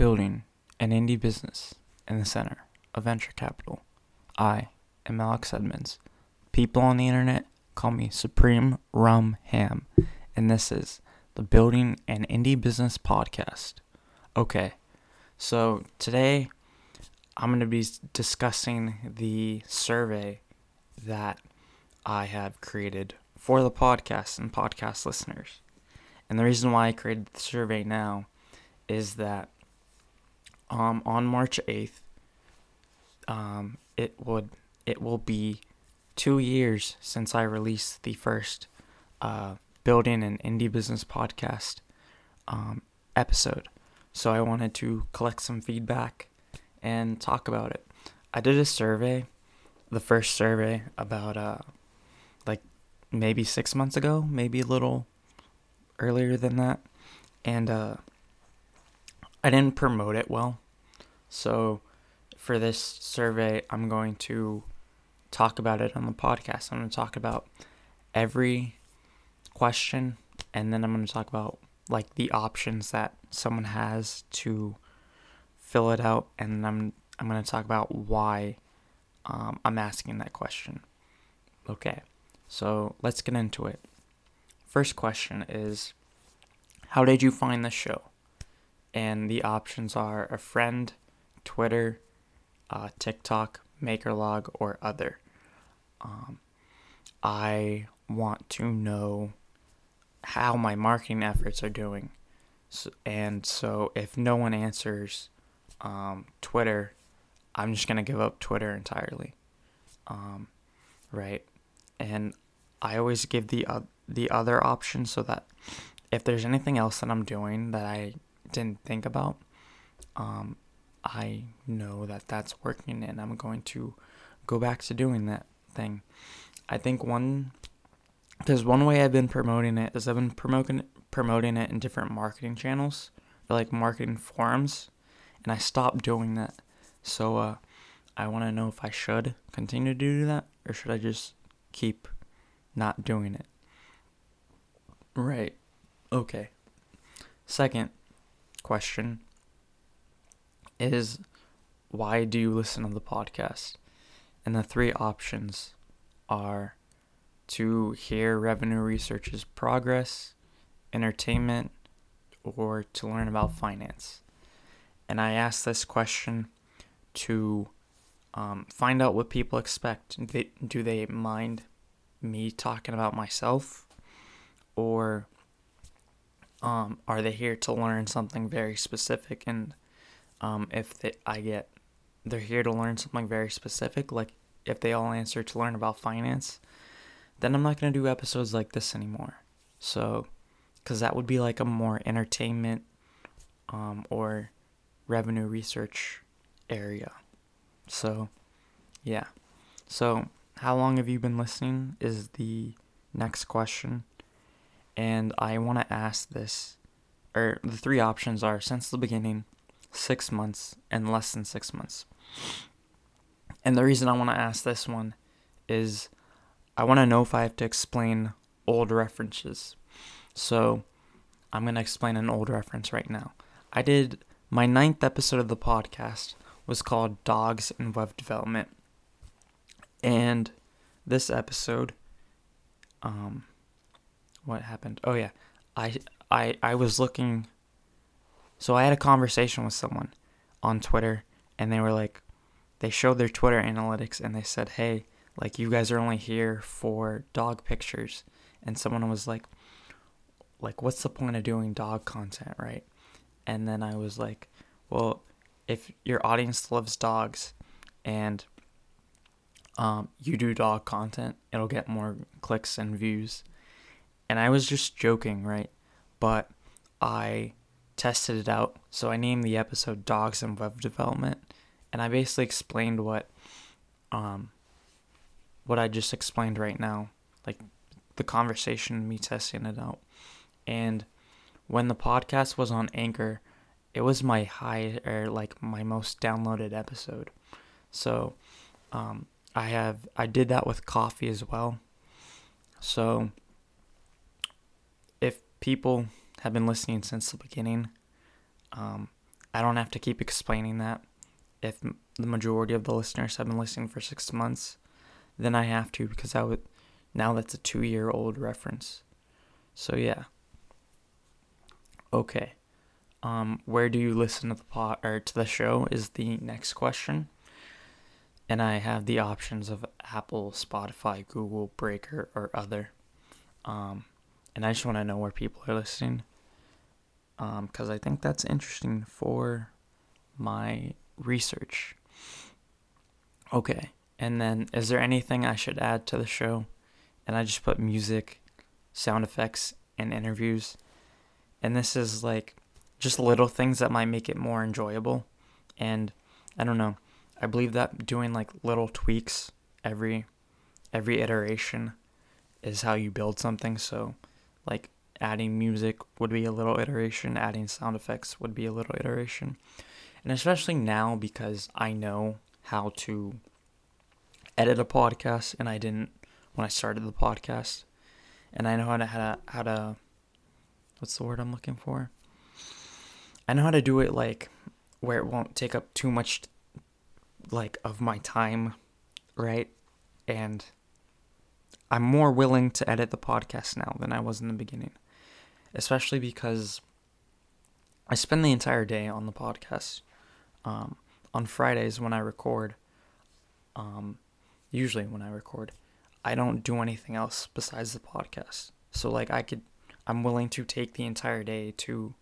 building an indie business in the center of venture capital. I am Alex Edmonds. People on the internet call me Supreme Rum Ham, and this is the Building an Indie Business podcast. Okay, so today I'm going to be discussing the survey that I have created for the podcast and podcast listeners. And the reason why I created the survey now is that um, on March 8th, um, it would it will be two years since I released the first uh, building an indie business podcast um, episode. So I wanted to collect some feedback and talk about it. I did a survey, the first survey about uh, like maybe six months ago, maybe a little earlier than that, and uh, I didn't promote it well. So for this survey, I'm going to talk about it on the podcast. I'm going to talk about every question and then I'm going to talk about like the options that someone has to fill it out and I'm I'm going to talk about why um, I'm asking that question. Okay. So, let's get into it. First question is how did you find the show? And the options are a friend, Twitter, uh, TikTok, MakerLog, or other. Um, I want to know how my marketing efforts are doing. So, and so if no one answers um, Twitter, I'm just going to give up Twitter entirely. Um, right? And I always give the uh, the other option so that if there's anything else that I'm doing that I didn't think about, um, I know that that's working and I'm going to go back to doing that thing. I think one there's one way I've been promoting it is I've been promoting promoting it in different marketing channels, or like marketing forums, and I stopped doing that. So uh, I want to know if I should continue to do that or should I just keep not doing it. Right. Okay. Second question is why do you listen to the podcast? And the three options are to hear revenue research's progress, entertainment, or to learn about finance. And I asked this question to um, find out what people expect. Do they, do they mind me talking about myself? Or um, are they here to learn something very specific? And um, if they, I get, they're here to learn something very specific, like if they all answer to learn about finance, then I'm not going to do episodes like this anymore. So, because that would be like a more entertainment um, or revenue research area. So, yeah. So, how long have you been listening is the next question. And I want to ask this, or the three options are since the beginning, six months, and less than six months. And the reason I want to ask this one is I want to know if I have to explain old references. So I'm going to explain an old reference right now. I did my ninth episode of the podcast was called Dogs and Web Development. And this episode, um, what happened? Oh yeah, I I I was looking. So I had a conversation with someone on Twitter, and they were like, they showed their Twitter analytics, and they said, "Hey, like you guys are only here for dog pictures. And someone was like like what's the point of doing dog content right? And then i was like well if your audience loves dogs and um, you do dog content it'll get more clicks and views. And i was just joking right? But i tested it out so i named the episode dogs and web development and i basically explained what um, what I just explained right now, like the conversation, me testing it out. And when the podcast was on Anchor, it was my high or like my most downloaded episode. So um, I have I did that with coffee as well. So if people have been listening since the beginning, um, I don't have to keep explaining that. If the majority of the listeners have been listening for six months, then I have to because I would now that's a two year old reference. So yeah. Okay. Um, where do you listen to the pot or to the show is the next question. And I have the options of Apple, Spotify, Google, Breaker, or other. Um, and I just want to know where people are listening. Because um, I think that's interesting for my research. Okay. And then, is there anything I should add to the show? And I just put music, sound effects, and interviews. And this is like just little things that might make it more enjoyable. And I don't know. I believe that doing like little tweaks every every iteration is how you build something. So like adding music would be a little iteration, adding sound effects would be a little iteration. And especially now because I know how to edit a podcast and I didn't when I started the podcast. And I know how to how to, how to what's the word I'm looking for? I know how to do it like where it won't take up too much like of my time, right? And I'm more willing to edit the podcast now than I was in the beginning. Especially because I spend the entire day on the podcast. Um, on Fridays when I record, um, usually when I record, I don't do anything else besides the podcast. So like I could I'm willing to take the entire day to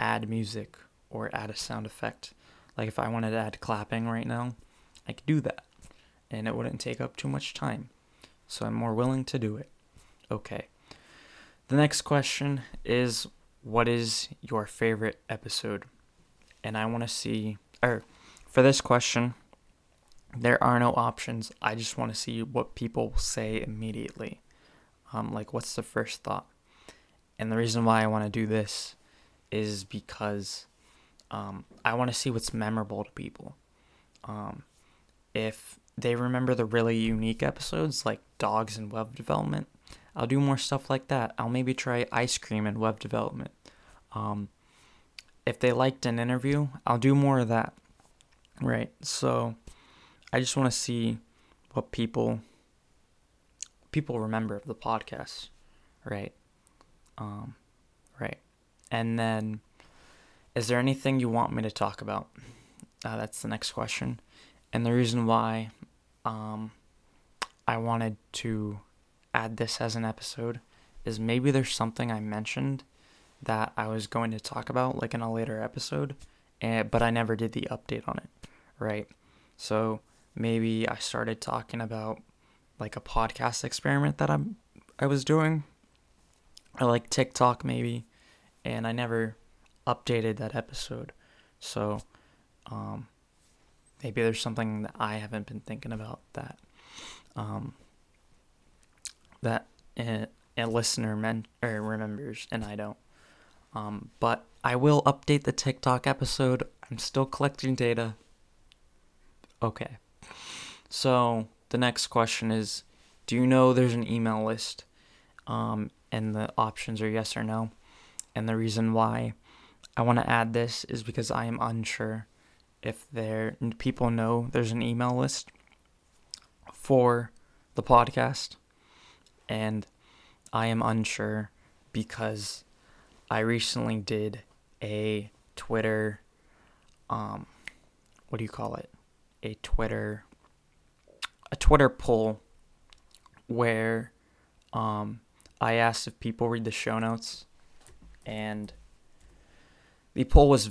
add music or add a sound effect. Like if I wanted to add clapping right now, I could do that. And it wouldn't take up too much time. So I'm more willing to do it. Okay. The next question is what is your favorite episode? And I want to see or for this question, there are no options. I just want to see what people say immediately. Um, like, what's the first thought? And the reason why I want to do this is because um, I want to see what's memorable to people. Um, if they remember the really unique episodes like dogs and web development, I'll do more stuff like that. I'll maybe try ice cream and web development. Um, if they liked an interview, I'll do more of that. Right. So I just want to see what people people remember of the podcast. Right. Um, right. And then, is there anything you want me to talk about? Uh, that's the next question. And the reason why um, I wanted to add this as an episode is maybe there's something I mentioned that I was going to talk about, like in a later episode, and, but I never did the update on it, right? So maybe I started talking about like a podcast experiment that I'm I was doing, or like TikTok maybe, and I never updated that episode. So, um, maybe there's something that I haven't been thinking about that, um, that a, a listener men or remembers and I don't. Um, but I will update the TikTok episode. I'm still collecting data. Okay. So the next question is, do you know there's an email list? Um, and the options are yes or no. And the reason why I want to add this is because I am unsure if there people know there's an email list for the podcast and I am unsure because I recently did a Twitter um what do you call it? A Twitter a Twitter poll where um I asked if people read the show notes, and the poll was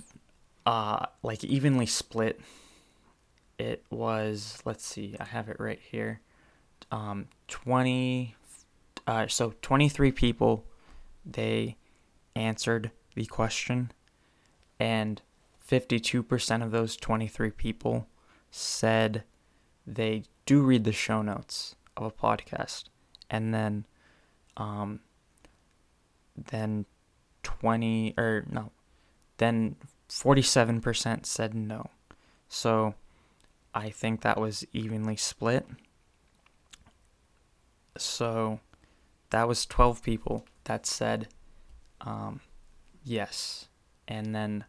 uh, like evenly split. It was let's see, I have it right here. Um, twenty, uh, so twenty three people, they answered the question, and fifty two percent of those twenty three people said they do read the show notes of a podcast, and then um, then 20 or no, then 47% said no. So I think that was evenly split. So that was 12 people that said um, yes. And then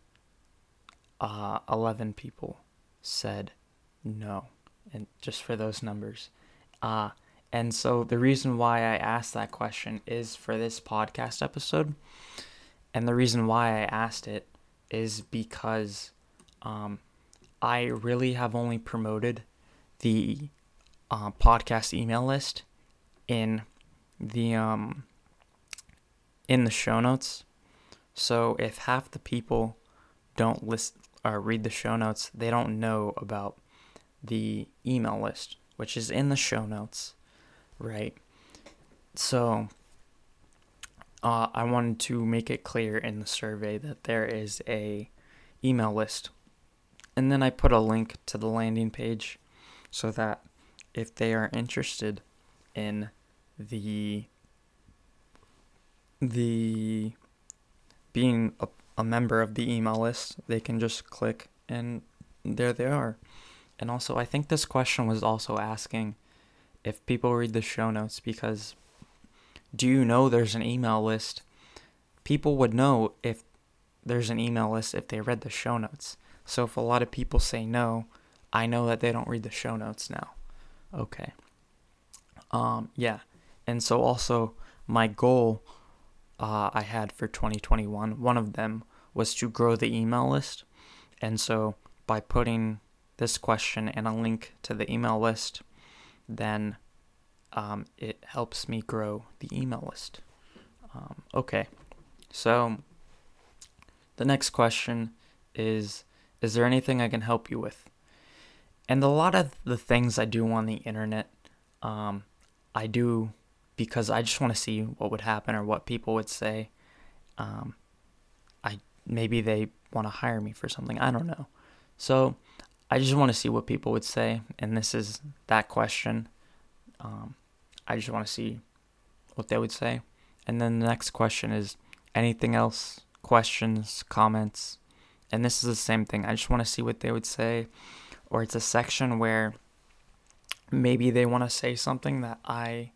uh, 11 people said no, and just for those numbers. Uh, and so the reason why I asked that question is for this podcast episode. And the reason why I asked it is because um, I really have only promoted the uh, podcast email list in the um, in the show notes. So if half the people don't list or read the show notes, they don't know about the email list, which is in the show notes, right? So uh, I wanted to make it clear in the survey that there is a email list, and then I put a link to the landing page so that if they are interested in the the being a, a member of the email list, they can just click and there they are. And also, I think this question was also asking if people read the show notes because do you know there's an email list? People would know if there's an email list if they read the show notes. So if a lot of people say no, I know that they don't read the show notes now. Okay. Um yeah. And so also my goal uh, I had for 2021, one of them was to grow the email list. And so by putting this question and a link to the email list, then um, it helps me grow the email list. Um, okay, so the next question is Is there anything I can help you with? And a lot of the things I do on the internet, um, I do because I just want to see what would happen or what people would say. Um, I maybe they want to hire me for something. I don't know. So I just want to see what people would say, and this is that question. Um, I just want to see what they would say, and then the next question is anything else, questions, comments, and this is the same thing. I just want to see what they would say, or it's a section where maybe they want to say something that I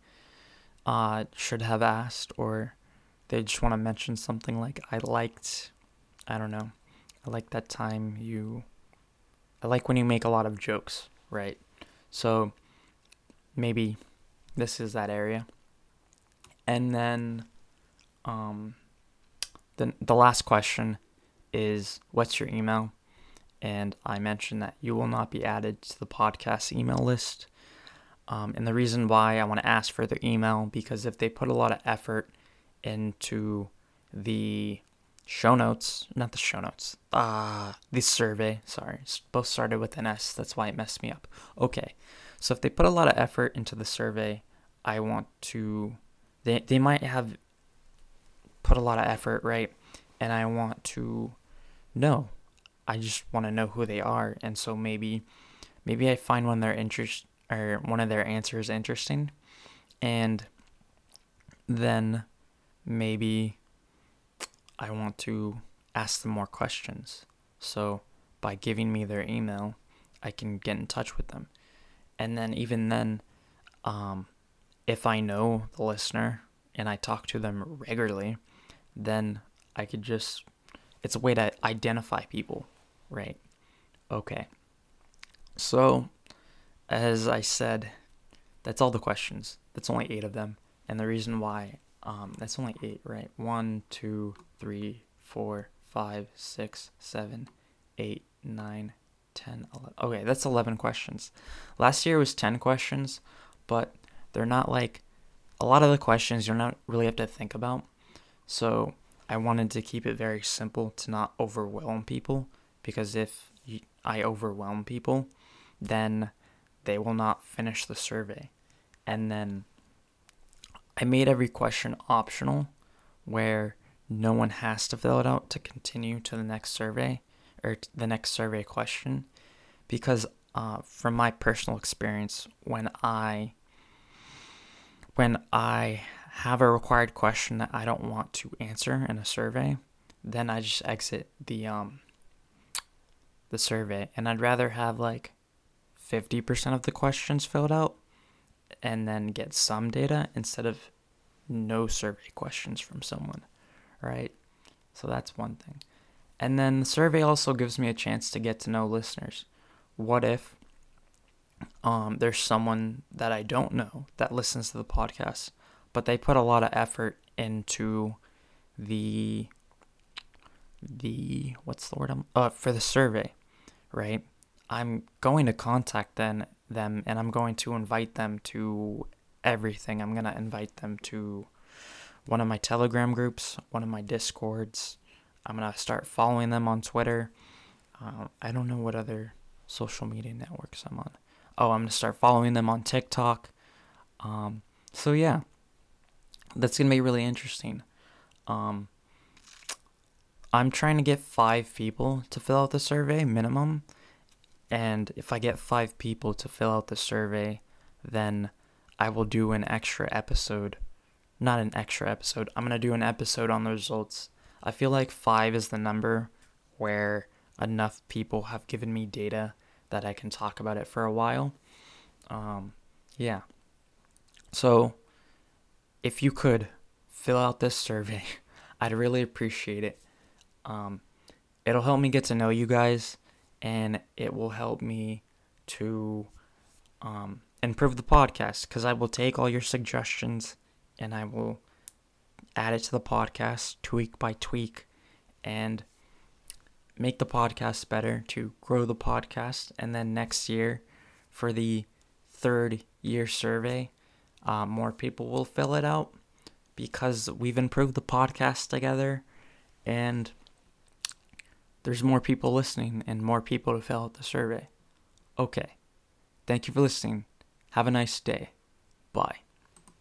uh, should have asked, or they just want to mention something like, I liked, I don't know, I like that time you, I like when you make a lot of jokes, right? So maybe this is that area. And then um, the, the last question is what's your email? And I mentioned that you will not be added to the podcast email list um, and the reason why I want to ask for their email because if they put a lot of effort into the show notes, not the show notes, uh, the survey, sorry, both started with an S, that's why it messed me up. Okay, so if they put a lot of effort into the survey, I want to, they, they might have put a lot of effort, right? And I want to know. I just want to know who they are. And so maybe, maybe I find one they're interested or one of their answers interesting and then maybe I want to ask them more questions. So by giving me their email, I can get in touch with them. And then even then, um, if I know the listener and I talk to them regularly, then I could just it's a way to identify people, right? Okay. So as I said, that's all the questions. That's only eight of them. And the reason why, um, that's only eight, right? One, two, three, four, five, six, seven, eight, nine, ten, eleven. Okay, that's 11 questions. Last year was 10 questions, but they're not like a lot of the questions you're not really have to think about. So I wanted to keep it very simple to not overwhelm people because if I overwhelm people, then they will not finish the survey. And then I made every question optional where no one has to fill it out to continue to the next survey or the next survey question because uh, from my personal experience when i when i have a required question that i don't want to answer in a survey then i just exit the um the survey and i'd rather have like 50% of the questions filled out and then get some data instead of no survey questions from someone, right? So that's one thing. And then the survey also gives me a chance to get to know listeners. What if um, there's someone that I don't know that listens to the podcast, but they put a lot of effort into the the what's the word I'm uh for the survey, right? I'm going to contact them them and I'm going to invite them to everything. I'm going to invite them to one of my Telegram groups, one of my Discords. I'm going to start following them on Twitter. Uh, I don't know what other social media networks I'm on. Oh, I'm going to start following them on TikTok. Um, so, yeah, that's going to be really interesting. Um, I'm trying to get five people to fill out the survey minimum. And if I get five people to fill out the survey, then I will do an extra episode. Not an extra episode. I'm going to do an episode on the results. I feel like five is the number where enough people have given me data that I can talk about it for a while. Um, yeah. So, if you could fill out this survey, I'd really appreciate it. Um, it'll help me get to know you guys and it will help me to um, improve the podcast because I will take all your suggestions and I will add it to the podcast tweak by tweak and make the podcast better to grow the podcast. And then next year, for the third year survey, uh, more people will fill it out because we've improved the podcast together and there's more people listening and more people to fill out the survey. Okay. Thank you for listening. Have a nice day. Bye.